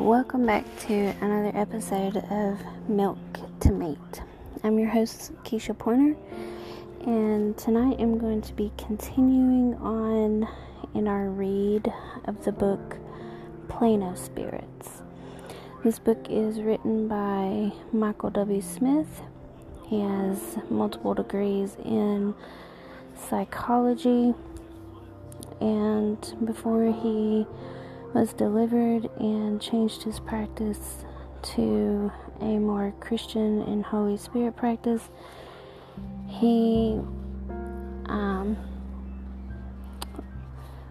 Welcome back to another episode of Milk to Meat. I'm your host, Keisha Pointer, and tonight I'm going to be continuing on in our read of the book Plano Spirits. This book is written by Michael W. Smith. He has multiple degrees in psychology, and before he was delivered and changed his practice to a more Christian and Holy Spirit practice. He um,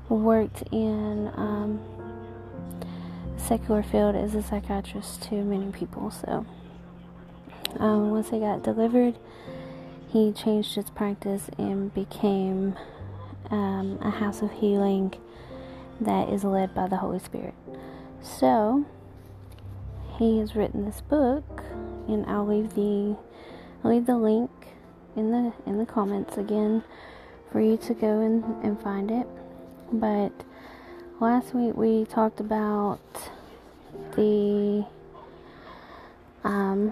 worked in um, secular field as a psychiatrist to many people. So um, once he got delivered, he changed his practice and became um, a house of healing that is led by the Holy Spirit. So, he has written this book, and I'll leave the I'll leave the link in the in the comments again for you to go and, and find it. But last week we talked about the um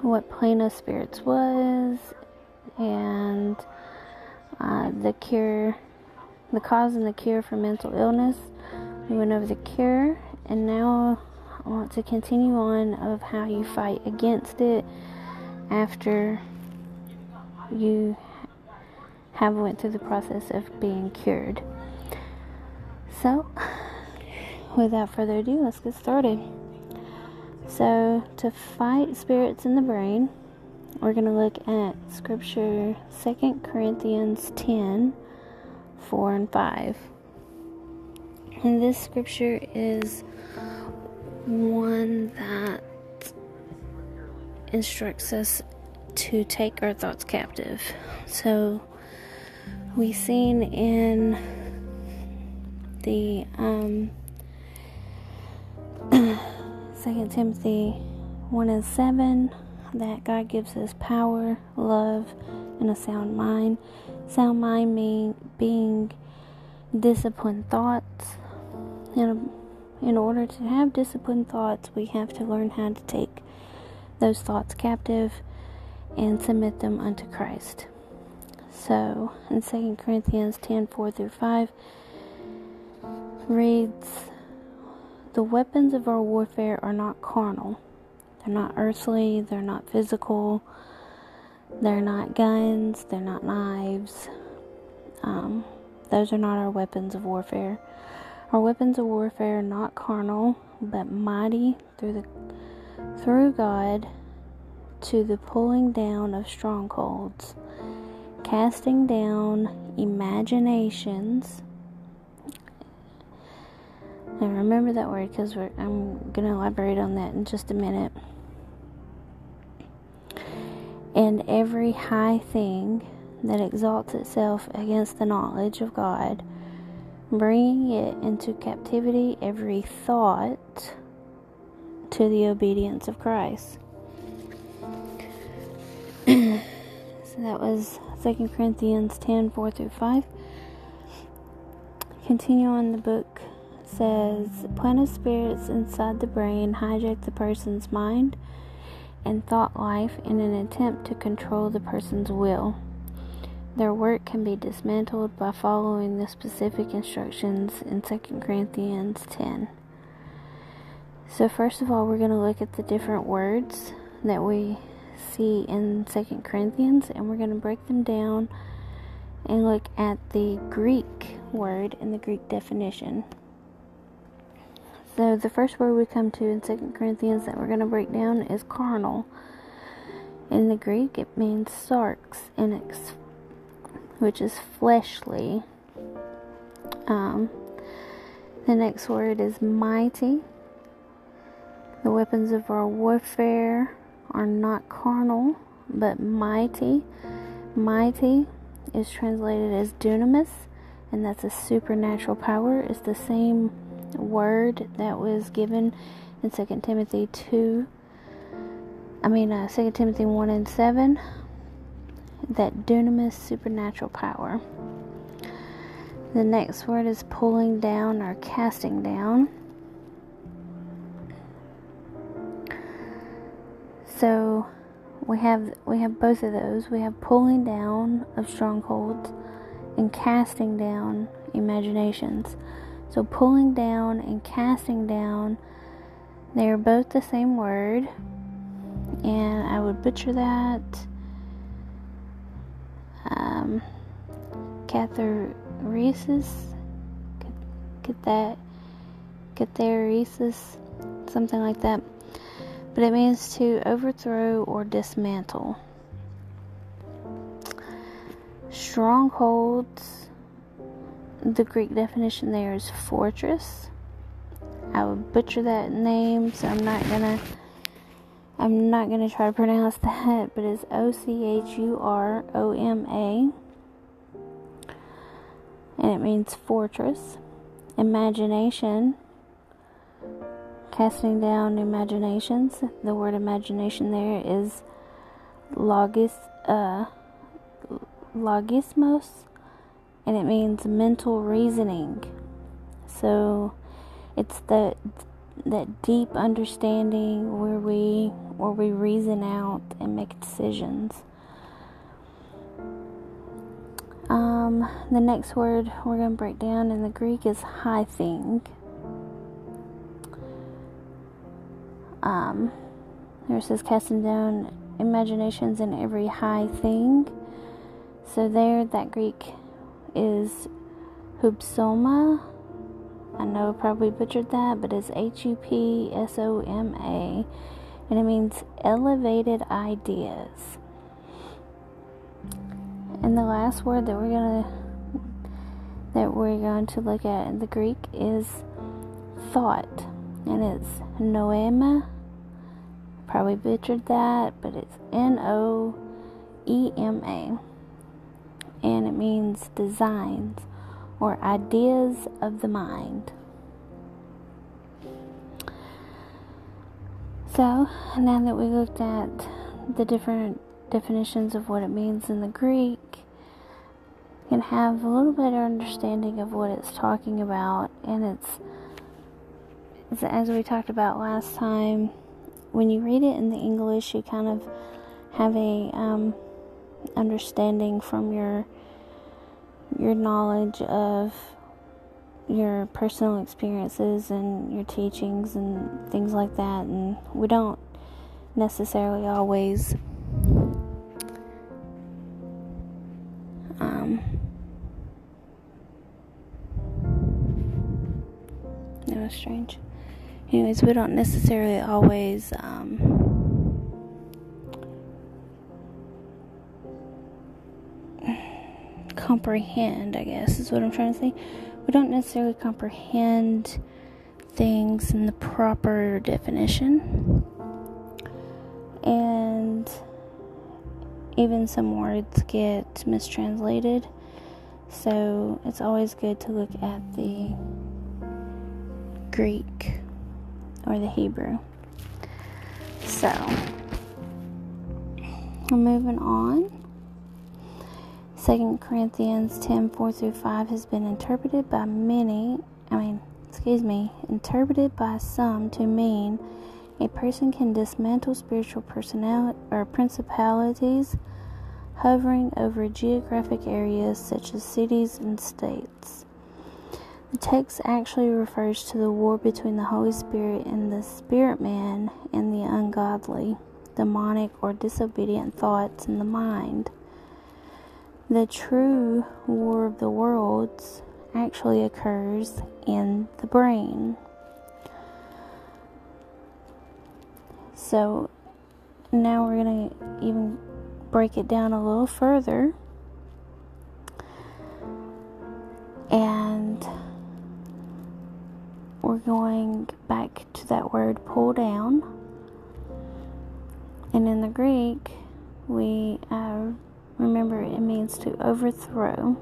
what Plano Spirits was and uh, the cure the cause and the cure for mental illness. We went over the cure, and now I want to continue on of how you fight against it after you have went through the process of being cured. So, without further ado, let's get started. So, to fight spirits in the brain, we're going to look at scripture 2 Corinthians 10 4 and 5. And this scripture is one that instructs us to take our thoughts captive. So we seen in the um, 2 Timothy 1 and 7 that God gives us power, love, and a sound mind. Sound mind being disciplined thoughts. And in order to have disciplined thoughts, we have to learn how to take those thoughts captive and submit them unto Christ. So, in 2 Corinthians 10 4 through 5, reads, The weapons of our warfare are not carnal, they're not earthly, they're not physical they're not guns, they're not knives. Um, those are not our weapons of warfare. Our weapons of warfare are not carnal, but mighty through the through God to the pulling down of strongholds, casting down imaginations. And remember that word because I'm going to elaborate on that in just a minute and every high thing that exalts itself against the knowledge of God, bringing it into captivity every thought to the obedience of Christ. so that was 2 Corinthians 10 4 through 5. Continue on the book says plano spirits inside the brain hijack the person's mind and thought life in an attempt to control the person's will. Their work can be dismantled by following the specific instructions in 2 Corinthians 10. So, first of all, we're going to look at the different words that we see in 2 Corinthians and we're going to break them down and look at the Greek word and the Greek definition. So the first word we come to in Second Corinthians that we're going to break down is carnal. In the Greek, it means sarx, which is fleshly. Um, the next word is mighty. The weapons of our warfare are not carnal, but mighty. Mighty is translated as dunamis, and that's a supernatural power. It's the same word that was given in 2 Timothy 2. I mean, uh, 2 Timothy 1 and 7. That dunamis supernatural power. The next word is pulling down or casting down. So we have we have both of those. We have pulling down of strongholds and casting down imaginations. So pulling down and casting down they are both the same word. And I would butcher that. Um catharesis get, that. Catharesis something like that. But it means to overthrow or dismantle. Strongholds, the Greek definition there is fortress. I would butcher that name, so I'm not gonna. I'm not gonna try to pronounce that, but it's O C H U R O M A, and it means fortress. Imagination casting down imaginations. The word imagination there is logis, uh, logismos, and it means mental reasoning. So it's that that deep understanding where we where we reason out and make decisions. Um, the next word we're going to break down in the Greek is high thing. um, there says casting down imaginations in every high thing. So there, that Greek is hupsoma. I know I probably butchered that, but it's H U P S O M A, and it means elevated ideas. And the last word that we're gonna that we're going to look at in the Greek is thought, and it's noema Probably butchered that, but it's N O E M A. And it means designs or ideas of the mind. So, now that we looked at the different definitions of what it means in the Greek, you can have a little better understanding of what it's talking about. And it's, as we talked about last time, when you read it in the English, you kind of have a um, understanding from your your knowledge of your personal experiences and your teachings and things like that and we don't necessarily always um that was strange. Anyways, we don't necessarily always um, comprehend, I guess is what I'm trying to say. We don't necessarily comprehend things in the proper definition. And even some words get mistranslated. So it's always good to look at the Greek or the Hebrew. So, we're moving on. 2 Corinthians 10 4 through 5 has been interpreted by many, I mean, excuse me, interpreted by some to mean a person can dismantle spiritual personality or principalities hovering over geographic areas such as cities and states. The text actually refers to the war between the Holy Spirit and the spirit man and the ungodly, demonic, or disobedient thoughts in the mind. The true war of the worlds actually occurs in the brain. So now we're going to even break it down a little further. And we're going back to that word pull down. And in the Greek, we uh, remember it means to overthrow.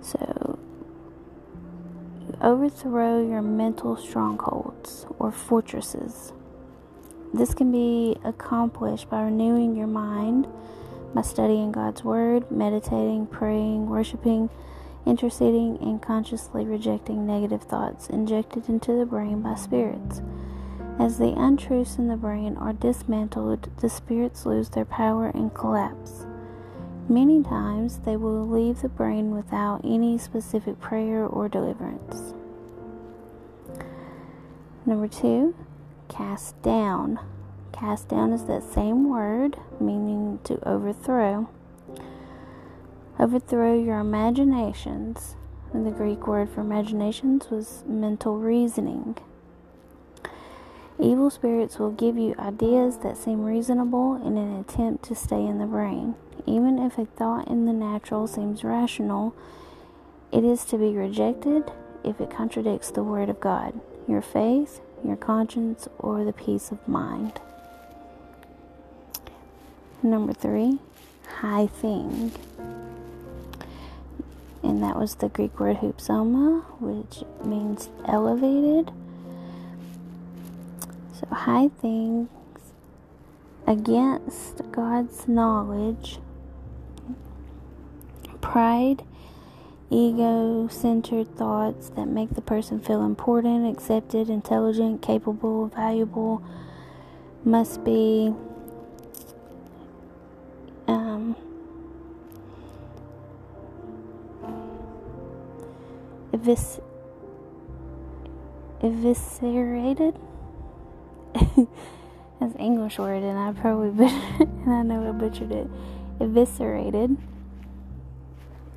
So, you overthrow your mental strongholds or fortresses. This can be accomplished by renewing your mind by studying God's Word, meditating, praying, worshiping, interceding, and consciously rejecting negative thoughts injected into the brain by spirits. As the untruths in the brain are dismantled, the spirits lose their power and collapse. Many times they will leave the brain without any specific prayer or deliverance. Number two, cast down. Cast down is that same word meaning to overthrow. Overthrow your imaginations. And the Greek word for imaginations was mental reasoning. Evil spirits will give you ideas that seem reasonable in an attempt to stay in the brain. Even if a thought in the natural seems rational, it is to be rejected if it contradicts the Word of God, your faith, your conscience, or the peace of mind. Number three, high thing. And that was the Greek word hupsoma, which means elevated so, high things against God's knowledge, pride, ego centered thoughts that make the person feel important, accepted, intelligent, capable, valuable must be um, evis- eviscerated That's an English word, and I probably butchered, and I know I butchered it. Eviscerated.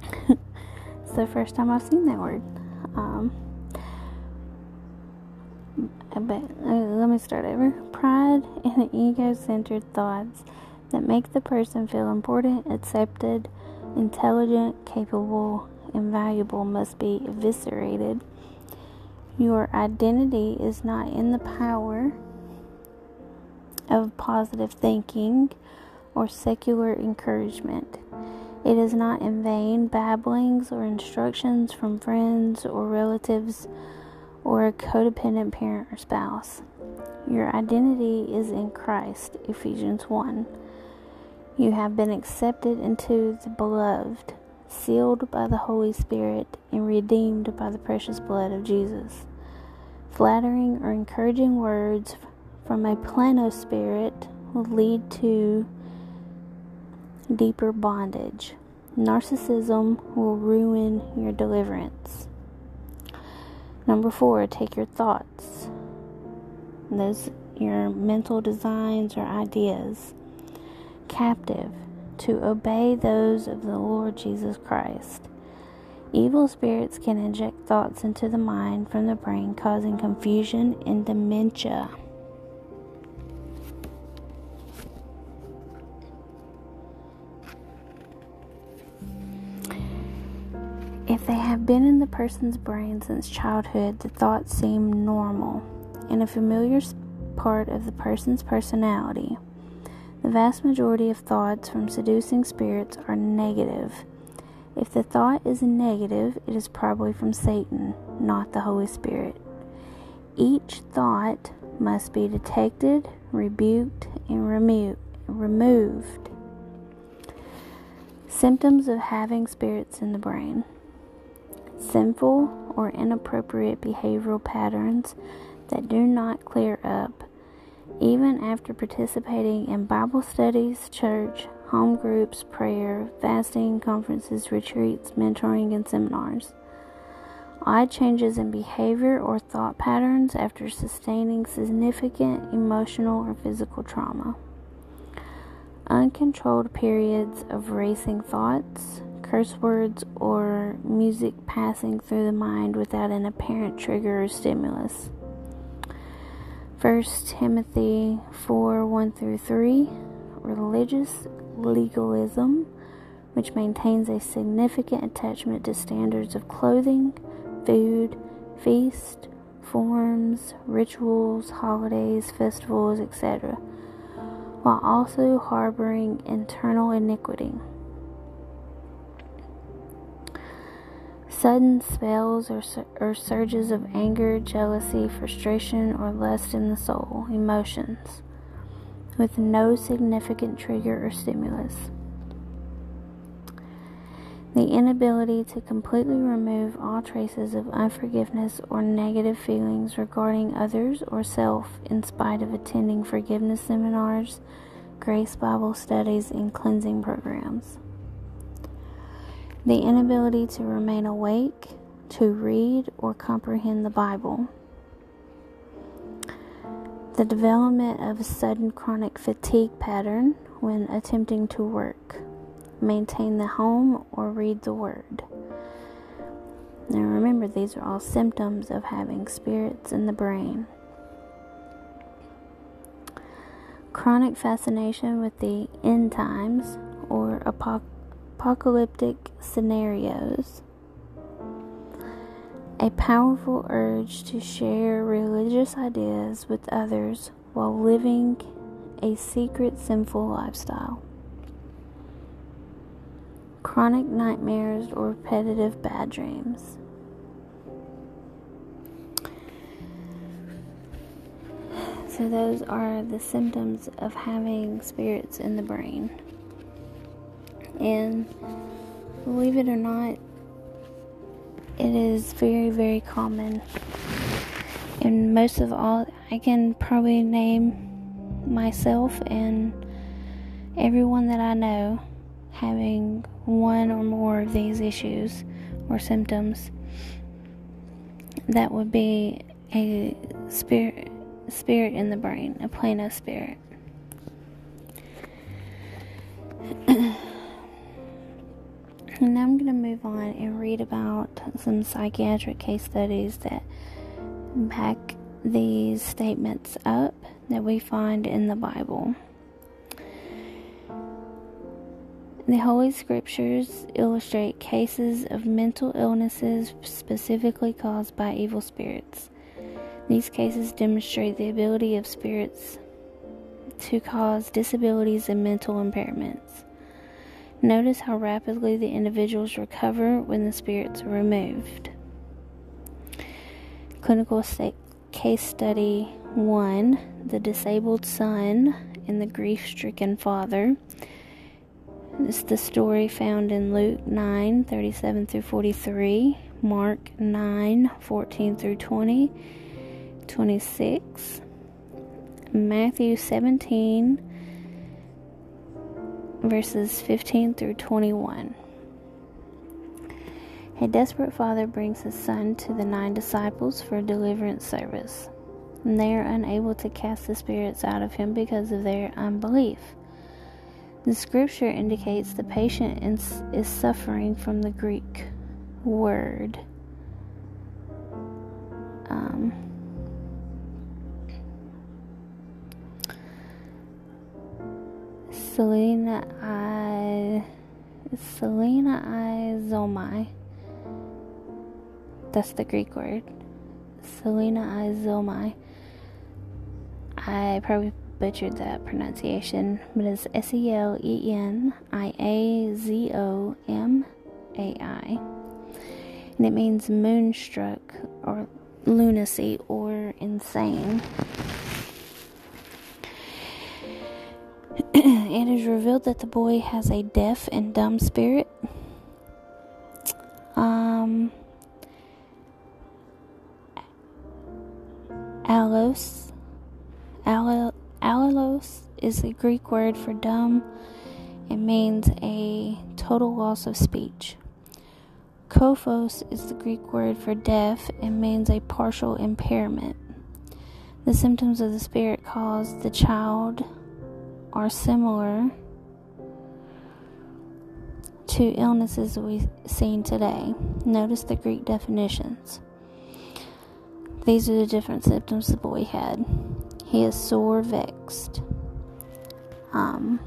it's the first time I've seen that word. Um, but uh, let me start over. Pride and ego-centered thoughts that make the person feel important, accepted, intelligent, capable, and valuable must be eviscerated. Your identity is not in the power of positive thinking or secular encouragement. It is not in vain babblings or instructions from friends or relatives or a codependent parent or spouse. Your identity is in Christ, Ephesians 1. You have been accepted into the beloved, sealed by the Holy Spirit, and redeemed by the precious blood of Jesus. Flattering or encouraging words from a plano spirit will lead to deeper bondage. Narcissism will ruin your deliverance. Number four, take your thoughts. Those your mental designs or ideas captive to obey those of the Lord Jesus Christ. Evil spirits can inject thoughts into the mind from the brain, causing confusion and dementia. They have been in the person's brain since childhood, the thoughts seem normal and a familiar part of the person's personality. The vast majority of thoughts from seducing spirits are negative. If the thought is negative, it is probably from Satan, not the Holy Spirit. Each thought must be detected, rebuked, and remo- removed. Symptoms of having spirits in the brain sinful or inappropriate behavioral patterns that do not clear up, even after participating in Bible studies, church, home groups, prayer, fasting, conferences, retreats, mentoring, and seminars. Odd changes in behavior or thought patterns after sustaining significant emotional or physical trauma. Uncontrolled periods of racing thoughts, curse words, or music passing through the mind without an apparent trigger or stimulus. 1 Timothy 4 1 through 3 Religious legalism, which maintains a significant attachment to standards of clothing, food, feast, forms, rituals, holidays, festivals, etc., while also harboring internal iniquity. Sudden spells or, or surges of anger, jealousy, frustration, or lust in the soul, emotions, with no significant trigger or stimulus. The inability to completely remove all traces of unforgiveness or negative feelings regarding others or self in spite of attending forgiveness seminars, grace Bible studies, and cleansing programs. The inability to remain awake, to read or comprehend the Bible. The development of a sudden chronic fatigue pattern when attempting to work maintain the home, or read the Word. Now remember, these are all symptoms of having spirits in the brain. Chronic fascination with the end times or apocalyptic scenarios. A powerful urge to share religious ideas with others while living a secret sinful lifestyle chronic nightmares, or repetitive bad dreams. So, those are the symptoms of having spirits in the brain. And believe it or not, it is very, very common. And most of all, I can probably name myself and everyone that I know having one or more of these issues or symptoms, that would be a spirit spirit in the brain, a plano spirit. now I'm going to move on and read about some psychiatric case studies that back these statements up that we find in the Bible. The Holy Scriptures illustrate cases of mental illnesses specifically caused by evil spirits. These cases demonstrate the ability of spirits to cause disabilities and mental impairments. Notice how rapidly the individuals recover when the spirits are removed. Clinical case study 1 The disabled son and the grief stricken father. It's the story found in Luke 9 37 through 43, Mark 9 14 through 20, 26, Matthew 17 verses 15 through 21. A desperate father brings his son to the nine disciples for deliverance service. And they are unable to cast the spirits out of him because of their unbelief. The scripture indicates the patient is suffering from the Greek word. Um, Selena I Selena I Zomai. Oh That's the Greek word. Selena I Zomai. Oh I probably butchered that pronunciation, but it's S E L E N I A Z O M A I. And it means moonstruck or lunacy or insane. It is revealed that the boy has a deaf and dumb spirit. Um, Alos, is a Greek word for dumb. It means a total loss of speech. Kophos is the Greek word for deaf and means a partial impairment. The symptoms of the spirit caused the child are similar to illnesses we've seen today. Notice the Greek definitions. These are the different symptoms the boy had. He is sore vexed. Um,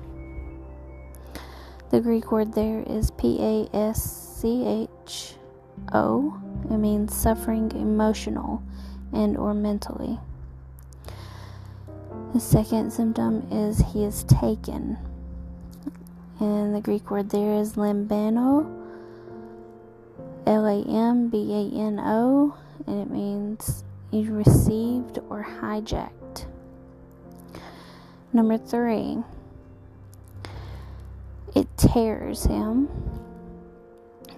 the Greek word there is P A S C H O. It means suffering emotional and or mentally. The second symptom is he is taken. And the Greek word there is lambano, L A M B A N O, and it means he received or hijacked. Number three, it tears him.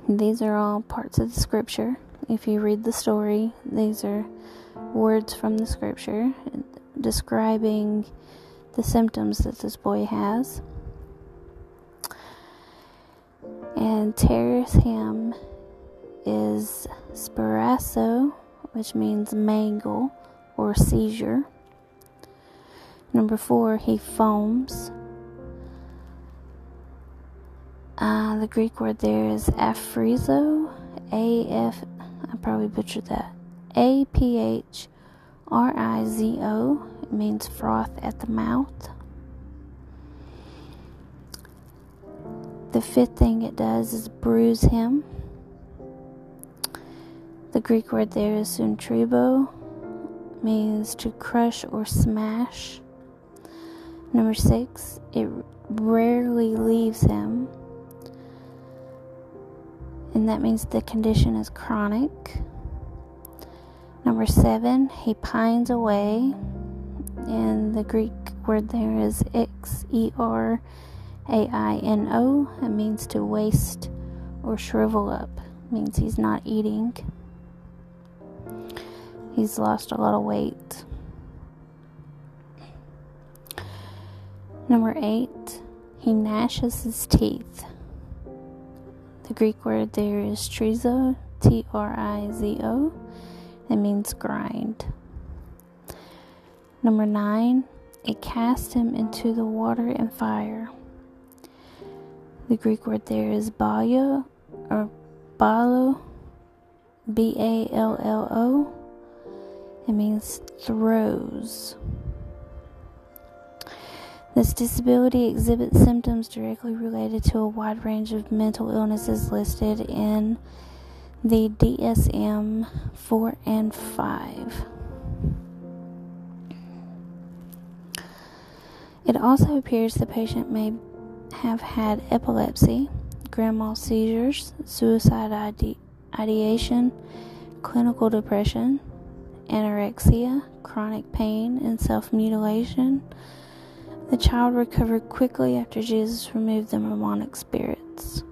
These are all parts of the scripture. If you read the story, these are words from the scripture describing the symptoms that this boy has. And Teresham is sparasso, which means mangle or seizure. Number four, he foams. Uh, the Greek word there is aphrizo, A F, I probably butchered that. A P H R I Z O. Means froth at the mouth. The fifth thing it does is bruise him. The Greek word there is suntribo, means to crush or smash. Number six, it rarely leaves him, and that means the condition is chronic. Number seven, he pines away, and the Greek word there is X E R A I N O. It means to waste or shrivel up, it means he's not eating. He's lost a lot of weight. Number eight, he gnashes his teeth. The Greek word there is trizo, T R I Z O. It means grind. Number nine, it cast him into the water and fire. The Greek word there is ballo or balo, B A L L O. It means throws. This disability exhibits symptoms directly related to a wide range of mental illnesses listed in the DSM 4 and 5. It also appears the patient may have had epilepsy, grand mal seizures, suicide ide- ideation, clinical depression, anorexia, chronic pain, and self mutilation. The child recovered quickly after Jesus removed the demonic spirits.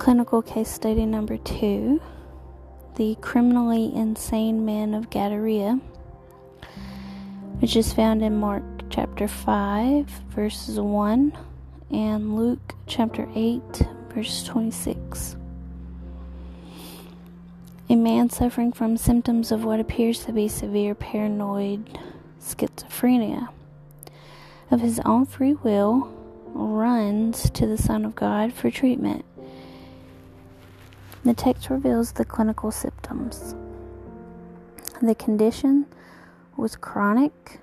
Clinical case study number two the criminally insane man of Gadara, which is found in Mark chapter 5, verses 1, and Luke chapter 8, verse 26. A man suffering from symptoms of what appears to be severe paranoid schizophrenia, of his own free will, runs to the Son of God for treatment. The text reveals the clinical symptoms. The condition was chronic,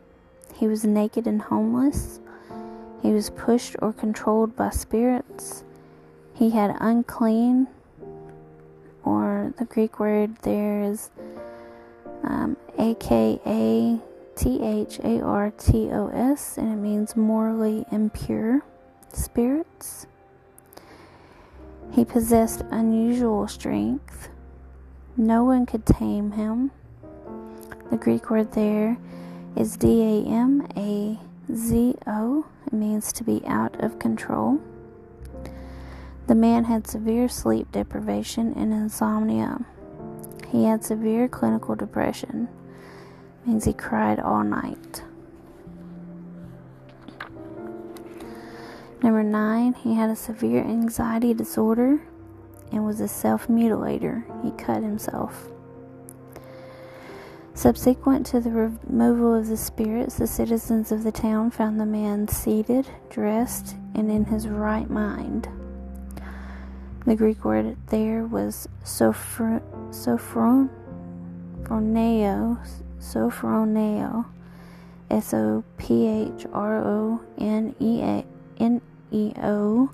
he was naked and homeless, he was pushed or controlled by spirits, he had unclean or the Greek word there is um, A K A T H A R T O S, and it means morally impure spirits. He possessed unusual strength. No one could tame him. The Greek word there is D A M A Z O. It means to be out of control. The man had severe sleep deprivation and insomnia. He had severe clinical depression, means he cried all night. Number nine, he had a severe anxiety disorder and was a self mutilator. He cut himself. Subsequent to the removal of the spirits, the citizens of the town found the man seated, dressed, and in his right mind. The Greek word there was sophroneo, sophroneo, S O P H R O N E A N E O,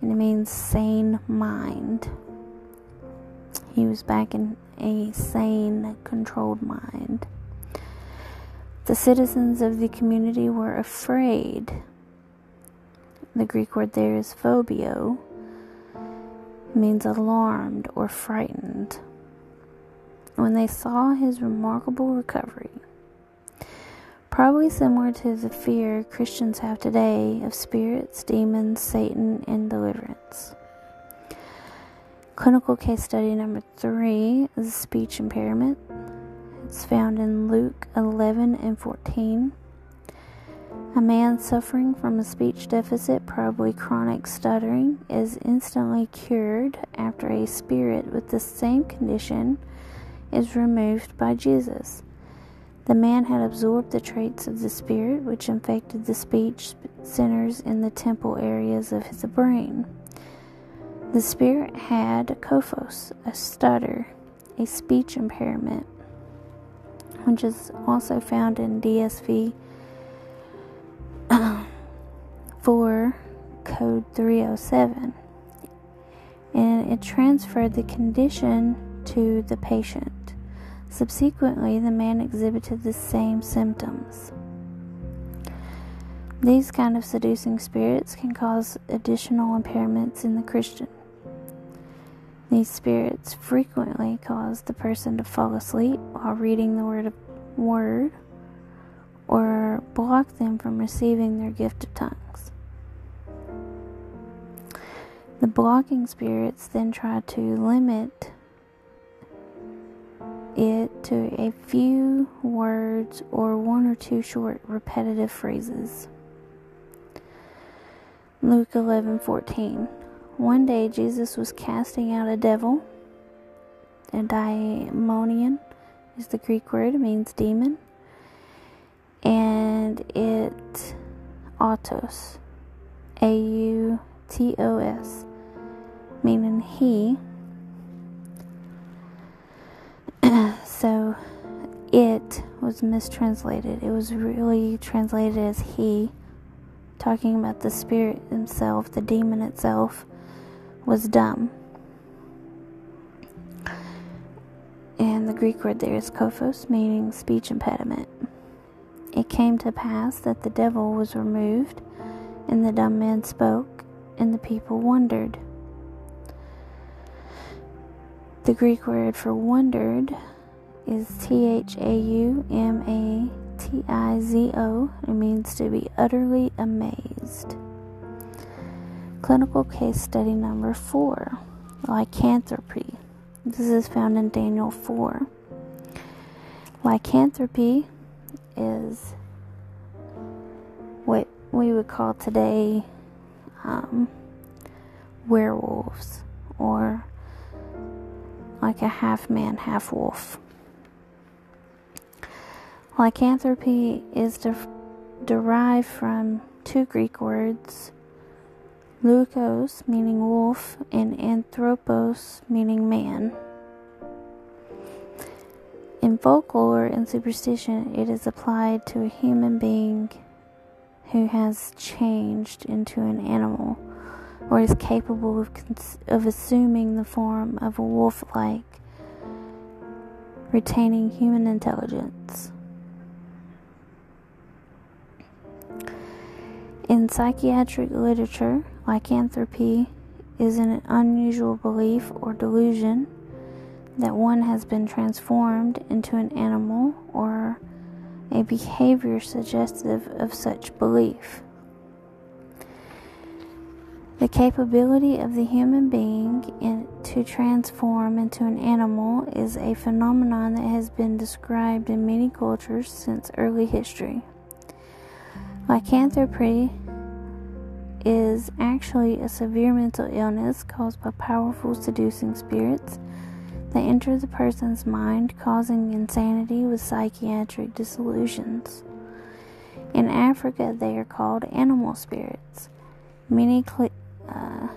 and it means sane mind. He was back in a sane, controlled mind. The citizens of the community were afraid. The Greek word there is phobio means alarmed or frightened. When they saw his remarkable recovery, Probably similar to the fear Christians have today of spirits, demons, Satan, and deliverance. Clinical case study number three is speech impairment. It's found in Luke 11 and 14. A man suffering from a speech deficit, probably chronic stuttering, is instantly cured after a spirit with the same condition is removed by Jesus. The man had absorbed the traits of the spirit, which infected the speech centers in the temple areas of his brain. The spirit had kophos, a stutter, a speech impairment, which is also found in DSM 4 code 307 and it transferred the condition to the patient subsequently the man exhibited the same symptoms these kind of seducing spirits can cause additional impairments in the christian these spirits frequently cause the person to fall asleep while reading the word, word or block them from receiving their gift of tongues. The blocking spirits then try to limit it to a few words or one or two short repetitive phrases. Luke 11:14 one day Jesus was casting out a devil. A daimonion is the Greek word, it means demon. And it autos, A U T O S, meaning he. So it was mistranslated. It was really translated as he, talking about the spirit himself, the demon itself was dumb. And the Greek word there is kophos, meaning speech impediment. It came to pass that the devil was removed, and the dumb man spoke, and the people wondered. The Greek word for wondered is T H A U M A T I Z O. It means to be utterly amazed. Clinical case study number four lycanthropy. This is found in Daniel 4. Lycanthropy is what we would call today um, werewolves or like a half man, half wolf. Lycanthropy is de- derived from two Greek words Lukos, meaning wolf, and anthropos, meaning man. In folklore and superstition, it is applied to a human being who has changed into an animal or is capable of, cons- of assuming the form of a wolf like, retaining human intelligence. In psychiatric literature, lycanthropy is an unusual belief or delusion that one has been transformed into an animal or a behavior suggestive of such belief. The capability of the human being in, to transform into an animal is a phenomenon that has been described in many cultures since early history. Lycanthropy is actually a severe mental illness caused by powerful seducing spirits that enter the person's mind, causing insanity with psychiatric dissolutions. In Africa, they are called animal spirits. Many cl- uh,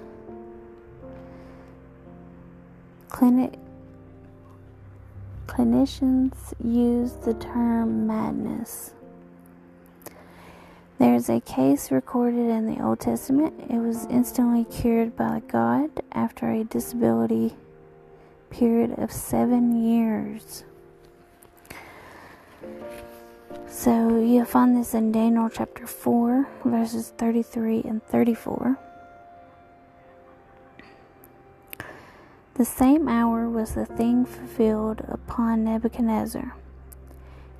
clinic clinicians use the term madness there is a case recorded in the Old Testament. It was instantly cured by God after a disability period of seven years. So you'll find this in Daniel chapter 4, verses 33 and 34. The same hour was the thing fulfilled upon Nebuchadnezzar.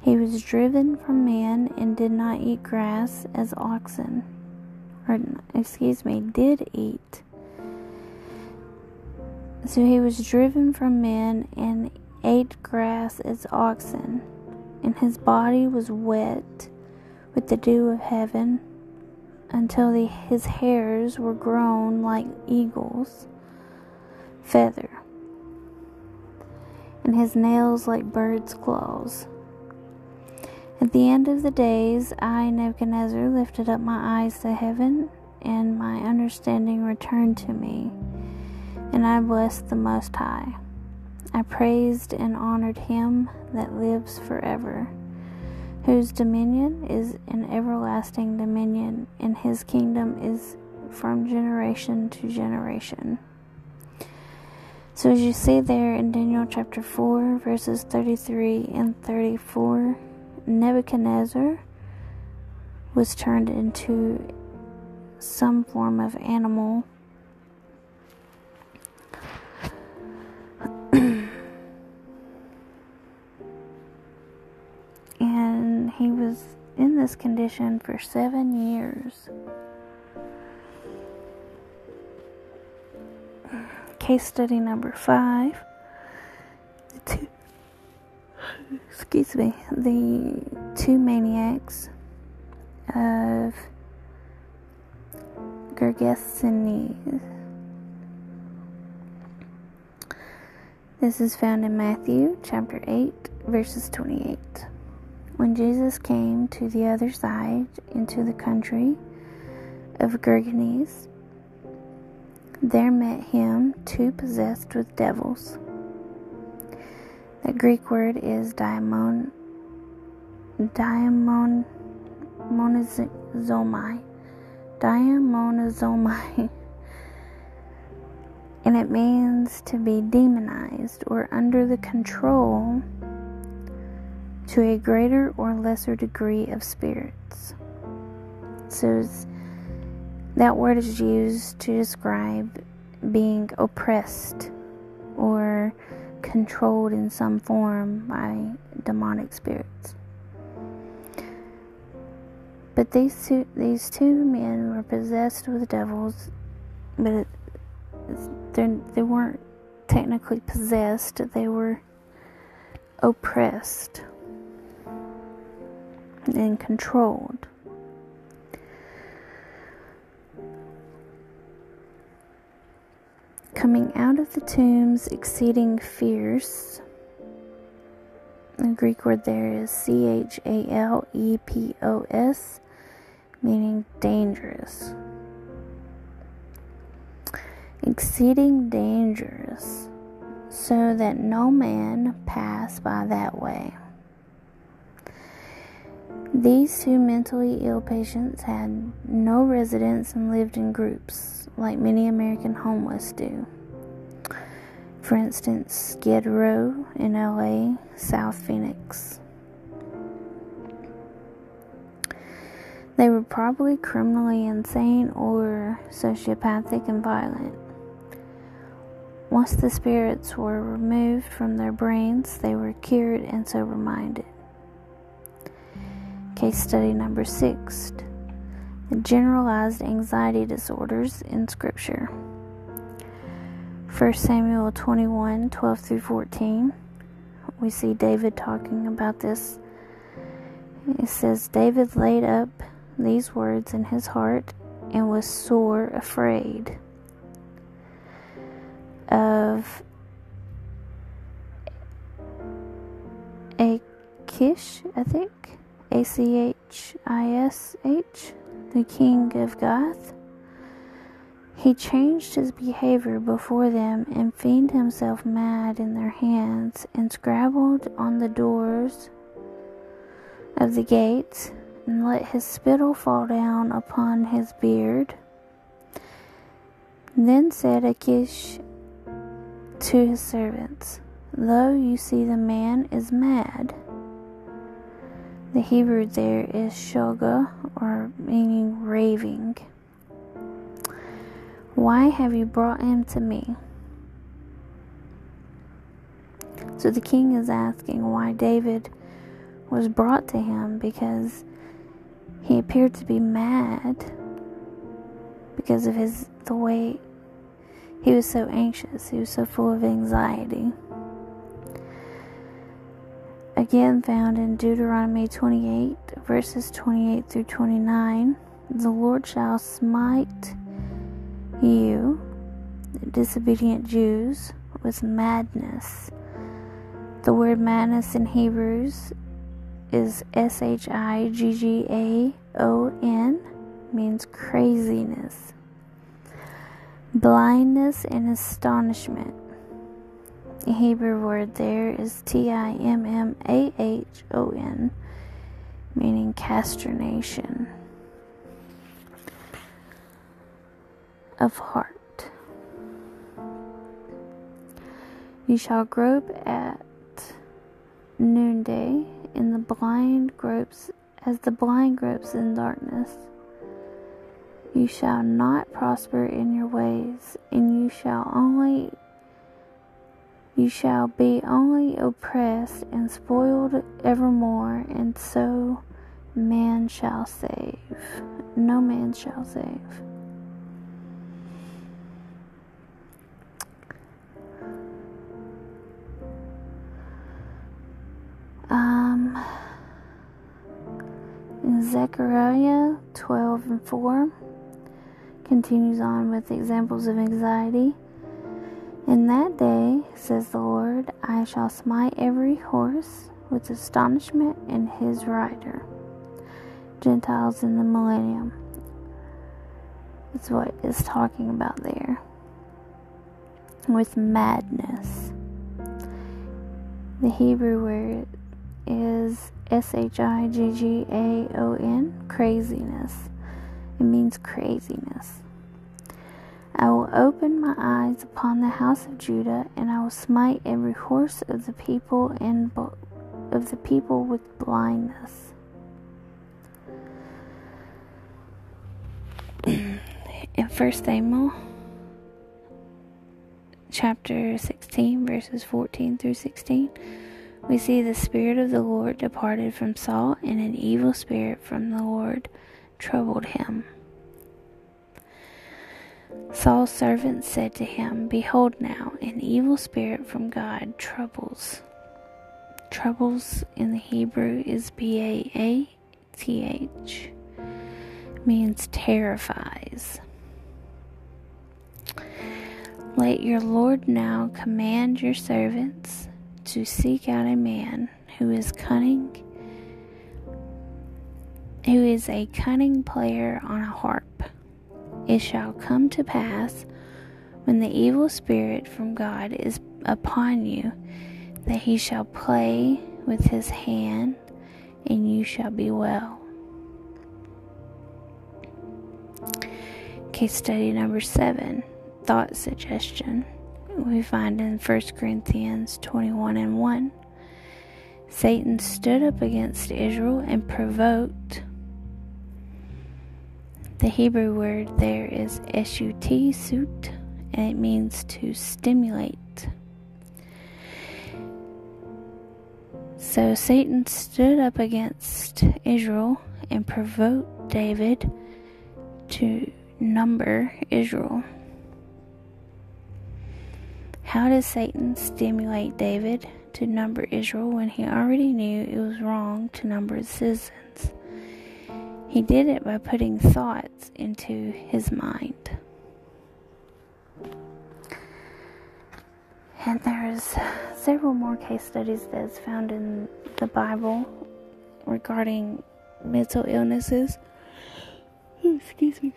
He was driven from men and did not eat grass as oxen, or excuse me, did eat. So he was driven from men and ate grass as oxen, and his body was wet with the dew of heaven until the, his hairs were grown like eagles' feather, and his nails like birds' claws. At the end of the days, I, Nebuchadnezzar, lifted up my eyes to heaven, and my understanding returned to me, and I blessed the Most High. I praised and honored him that lives forever, whose dominion is an everlasting dominion, and his kingdom is from generation to generation. So, as you see there in Daniel chapter 4, verses 33 and 34, Nebuchadnezzar was turned into some form of animal. and he was in this condition for seven years. Case study number five. Excuse me, the two maniacs of Gergesenes. This is found in Matthew chapter 8, verses 28. When Jesus came to the other side into the country of Gergesenes, there met him two possessed with devils the Greek word is daimon, daimon, monizomai, daemonizomai, and it means to be demonized or under the control to a greater or lesser degree of spirits. So that word is used to describe being oppressed or controlled in some form by demonic spirits. But these two, these two men were possessed with devils, but it, they weren't technically possessed, they were oppressed and controlled. Coming out of the tombs exceeding fierce. The Greek word there is C H A L E P O S, meaning dangerous. Exceeding dangerous, so that no man pass by that way. These two mentally ill patients had no residence and lived in groups, like many American homeless do. For instance, Skid Row in LA, South Phoenix. They were probably criminally insane or sociopathic and violent. Once the spirits were removed from their brains, they were cured and sober minded. Case study number six the generalized anxiety disorders in Scripture. 1 Samuel 21 12 through 14. We see David talking about this. It says, David laid up these words in his heart and was sore afraid of Achish, I think. A C H I S H, the king of Gath. He changed his behavior before them and feigned himself mad in their hands and scrabbled on the doors of the gates and let his spittle fall down upon his beard. Then said Achish to his servants, Lo, you see the man is mad. The Hebrew there is shoga, or meaning raving. Why have you brought him to me? So the king is asking why David was brought to him because he appeared to be mad because of his the way he was so anxious, he was so full of anxiety. Again, found in Deuteronomy 28, verses 28 through 29, the Lord shall smite you, disobedient Jews, with madness. The word madness in Hebrews is S H I G G A O N, means craziness, blindness, and astonishment. The Hebrew word there is T I M M A H O N, meaning castration of heart. You shall grope at noonday in the blind gropes as the blind gropes in darkness. You shall not prosper in your ways, and you shall only you shall be only oppressed and spoiled evermore, and so man shall save. No man shall save. Um, Zechariah 12 and 4 continues on with examples of anxiety. In that day, says the Lord, I shall smite every horse with astonishment and his rider. Gentiles in the millennium. It's what it's talking about there. With madness. The Hebrew word is S H I G G A O N, craziness. It means craziness. I will open my eyes upon the house of Judah, and I will smite every horse of the people and of the people with blindness. In First Samuel chapter 16 verses 14 through 16 we see the Spirit of the Lord departed from Saul, and an evil spirit from the Lord troubled him. Saul's servants said to him, Behold, now an evil spirit from God troubles. Troubles in the Hebrew is B A A T H, means terrifies. Let your Lord now command your servants to seek out a man who is cunning, who is a cunning player on a harp. It shall come to pass when the evil spirit from God is upon you that he shall play with his hand and you shall be well. Case study number seven thought suggestion we find in 1 Corinthians 21 and 1. Satan stood up against Israel and provoked. The Hebrew word there is shut, suit, and it means to stimulate. So Satan stood up against Israel and provoked David to number Israel. How does Satan stimulate David to number Israel when he already knew it was wrong to number the citizens? He did it by putting thoughts into his mind. And there's several more case studies that's found in the Bible regarding mental illnesses. Excuse me.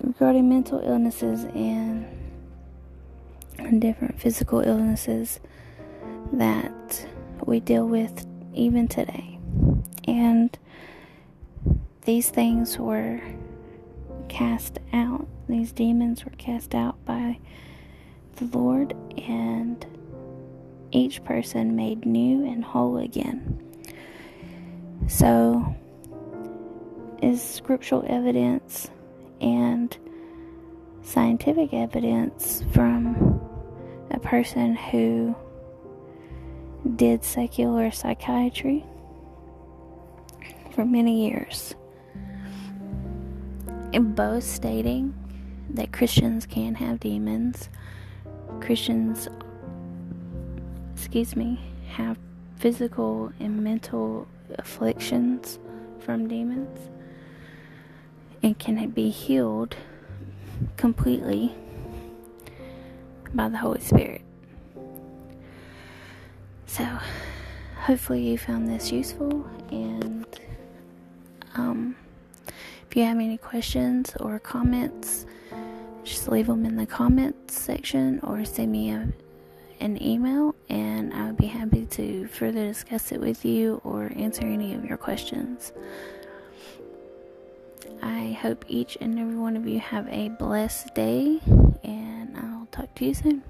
Regarding mental illnesses and and different physical illnesses that we deal with even today. And these things were cast out, these demons were cast out by the Lord, and each person made new and whole again. So, is scriptural evidence and scientific evidence from a person who did secular psychiatry for many years, both stating that Christians can have demons. Christians, excuse me, have physical and mental afflictions from demons and can be healed completely by the Holy Spirit. So, hopefully, you found this useful, and um, you have any questions or comments, just leave them in the comments section or send me a, an email, and I would be happy to further discuss it with you or answer any of your questions. I hope each and every one of you have a blessed day, and I'll talk to you soon.